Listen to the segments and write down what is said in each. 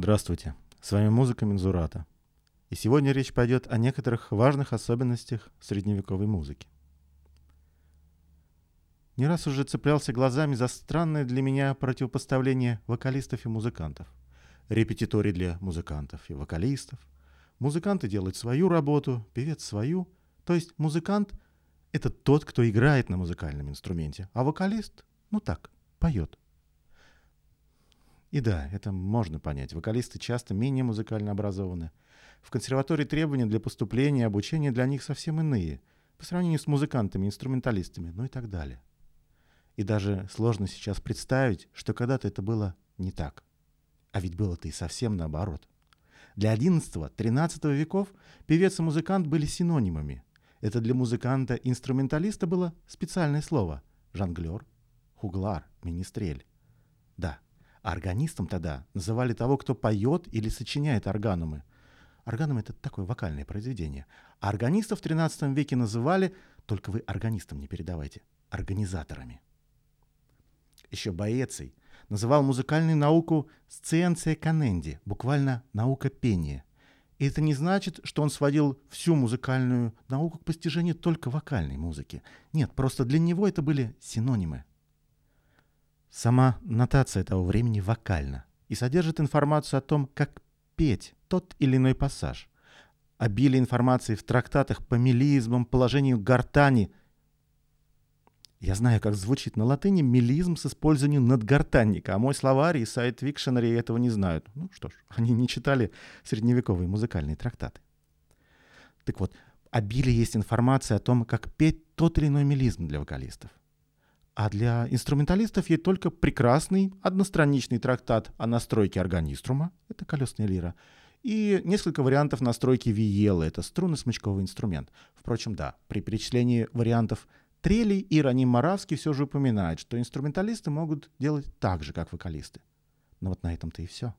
Здравствуйте, с вами музыка Мензурата. И сегодня речь пойдет о некоторых важных особенностях средневековой музыки. Не раз уже цеплялся глазами за странное для меня противопоставление вокалистов и музыкантов. Репетиторий для музыкантов и вокалистов. Музыканты делают свою работу, певец свою. То есть музыкант — это тот, кто играет на музыкальном инструменте, а вокалист, ну так, поет. И да, это можно понять. Вокалисты часто менее музыкально образованы. В консерватории требования для поступления и обучения для них совсем иные, по сравнению с музыкантами, инструменталистами, ну и так далее. И даже сложно сейчас представить, что когда-то это было не так. А ведь было-то и совсем наоборот. Для XI-XIII веков певец и музыкант были синонимами. Это для музыканта-инструменталиста было специальное слово – жонглер, хуглар, министрель. Органистом тогда называли того, кто поет или сочиняет органумы. Органум — это такое вокальное произведение. А органистов в XIII веке называли, только вы органистам не передавайте, организаторами. Еще Боэций называл музыкальную науку «сциенция каненди», буквально «наука пения». И это не значит, что он сводил всю музыкальную науку к постижению только вокальной музыки. Нет, просто для него это были синонимы. Сама нотация того времени вокальна и содержит информацию о том, как петь тот или иной пассаж. Обилие информации в трактатах по мелизмам, положению гортани. Я знаю, как звучит на латыни мелизм с использованием надгортанника, а мой словарь и сайт Викшенери этого не знают. Ну что ж, они не читали средневековые музыкальные трактаты. Так вот, обилие есть информация о том, как петь тот или иной мелизм для вокалистов. А для инструменталистов есть только прекрасный одностраничный трактат о настройке органиструма, это колесная лира, и несколько вариантов настройки виелы, это струнно-смычковый инструмент. Впрочем, да, при перечислении вариантов трелей Ироним Моравский все же упоминает, что инструменталисты могут делать так же, как вокалисты. Но вот на этом-то и все.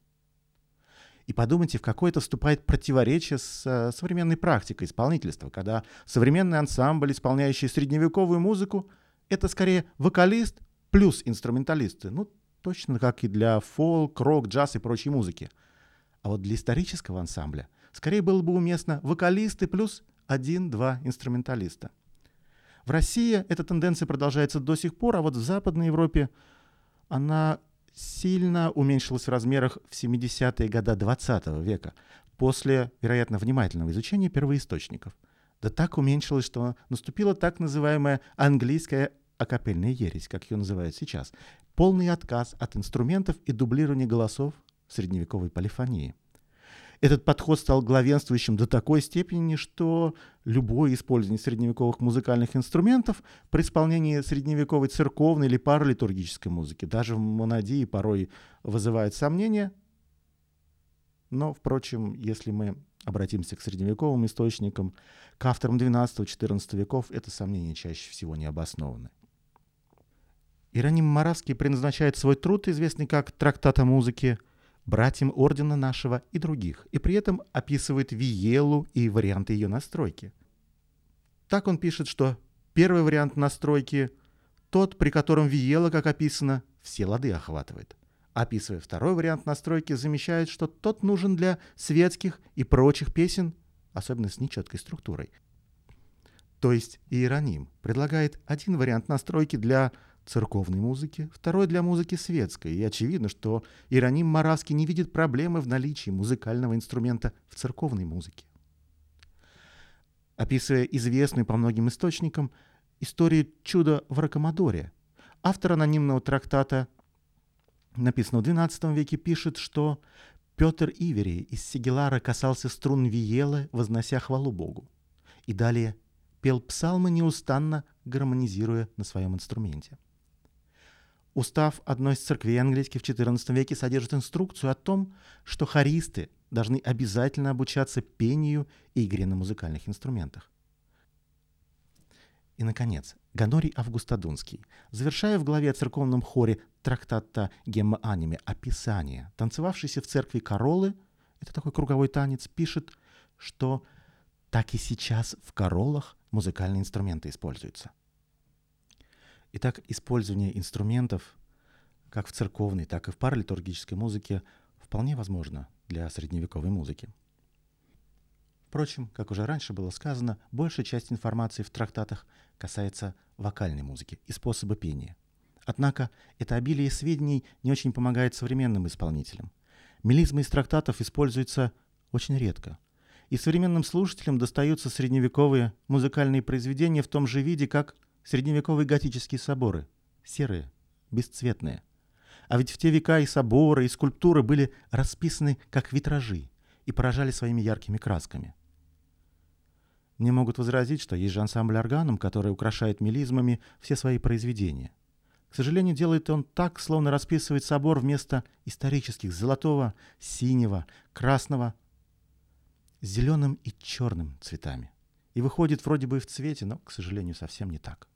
И подумайте, в какое это вступает противоречие с э, современной практикой исполнительства, когда современный ансамбль, исполняющий средневековую музыку, это скорее вокалист плюс инструменталисты. Ну, точно как и для фолк, рок, джаз и прочей музыки. А вот для исторического ансамбля скорее было бы уместно вокалисты плюс один-два инструменталиста. В России эта тенденция продолжается до сих пор, а вот в Западной Европе она сильно уменьшилась в размерах в 70-е годы 20 века, после, вероятно, внимательного изучения первоисточников – да так уменьшилось, что наступила так называемая английская акапельная ересь, как ее называют сейчас. Полный отказ от инструментов и дублирования голосов в средневековой полифонии. Этот подход стал главенствующим до такой степени, что любое использование средневековых музыкальных инструментов при исполнении средневековой церковной или паралитургической музыки, даже в монодии порой вызывает сомнения. Но, впрочем, если мы обратимся к средневековым источникам, к авторам XII-XIV веков, это сомнения чаще всего не обоснованы. Иероним Моравский предназначает свой труд, известный как «Трактат о музыке», братьям ордена нашего и других, и при этом описывает виелу и варианты ее настройки. Так он пишет, что первый вариант настройки – тот, при котором виела, как описано, все лады охватывает описывая второй вариант настройки, замечает, что тот нужен для светских и прочих песен, особенно с нечеткой структурой. То есть Иероним предлагает один вариант настройки для церковной музыки, второй для музыки светской. И очевидно, что Иероним Моравский не видит проблемы в наличии музыкального инструмента в церковной музыке. Описывая известную по многим источникам историю чуда в Ракомадоре, автор анонимного трактата написано в XII веке, пишет, что Петр Ивери из Сигелара касался струн Виелы, вознося хвалу Богу. И далее пел псалмы неустанно, гармонизируя на своем инструменте. Устав одной из церквей английских в XIV веке содержит инструкцию о том, что хористы должны обязательно обучаться пению и игре на музыкальных инструментах. И, наконец, Ганорий Августодунский, завершая в главе о церковном хоре трактата Гемма Аниме «Описание», танцевавшийся в церкви Королы, это такой круговой танец, пишет, что так и сейчас в королах музыкальные инструменты используются. Итак, использование инструментов как в церковной, так и в паралитургической музыке вполне возможно для средневековой музыки. Впрочем, как уже раньше было сказано, большая часть информации в трактатах касается вокальной музыки и способа пения. Однако это обилие сведений не очень помогает современным исполнителям. Мелизмы из трактатов используются очень редко. И современным слушателям достаются средневековые музыкальные произведения в том же виде, как средневековые готические соборы. Серые, бесцветные. А ведь в те века и соборы, и скульптуры были расписаны как витражи и поражали своими яркими красками. Мне могут возразить, что есть же ансамбль органом, который украшает мелизмами все свои произведения. К сожалению, делает он так, словно расписывает собор вместо исторических золотого, синего, красного, зеленым и черным цветами. И выходит вроде бы в цвете, но, к сожалению, совсем не так.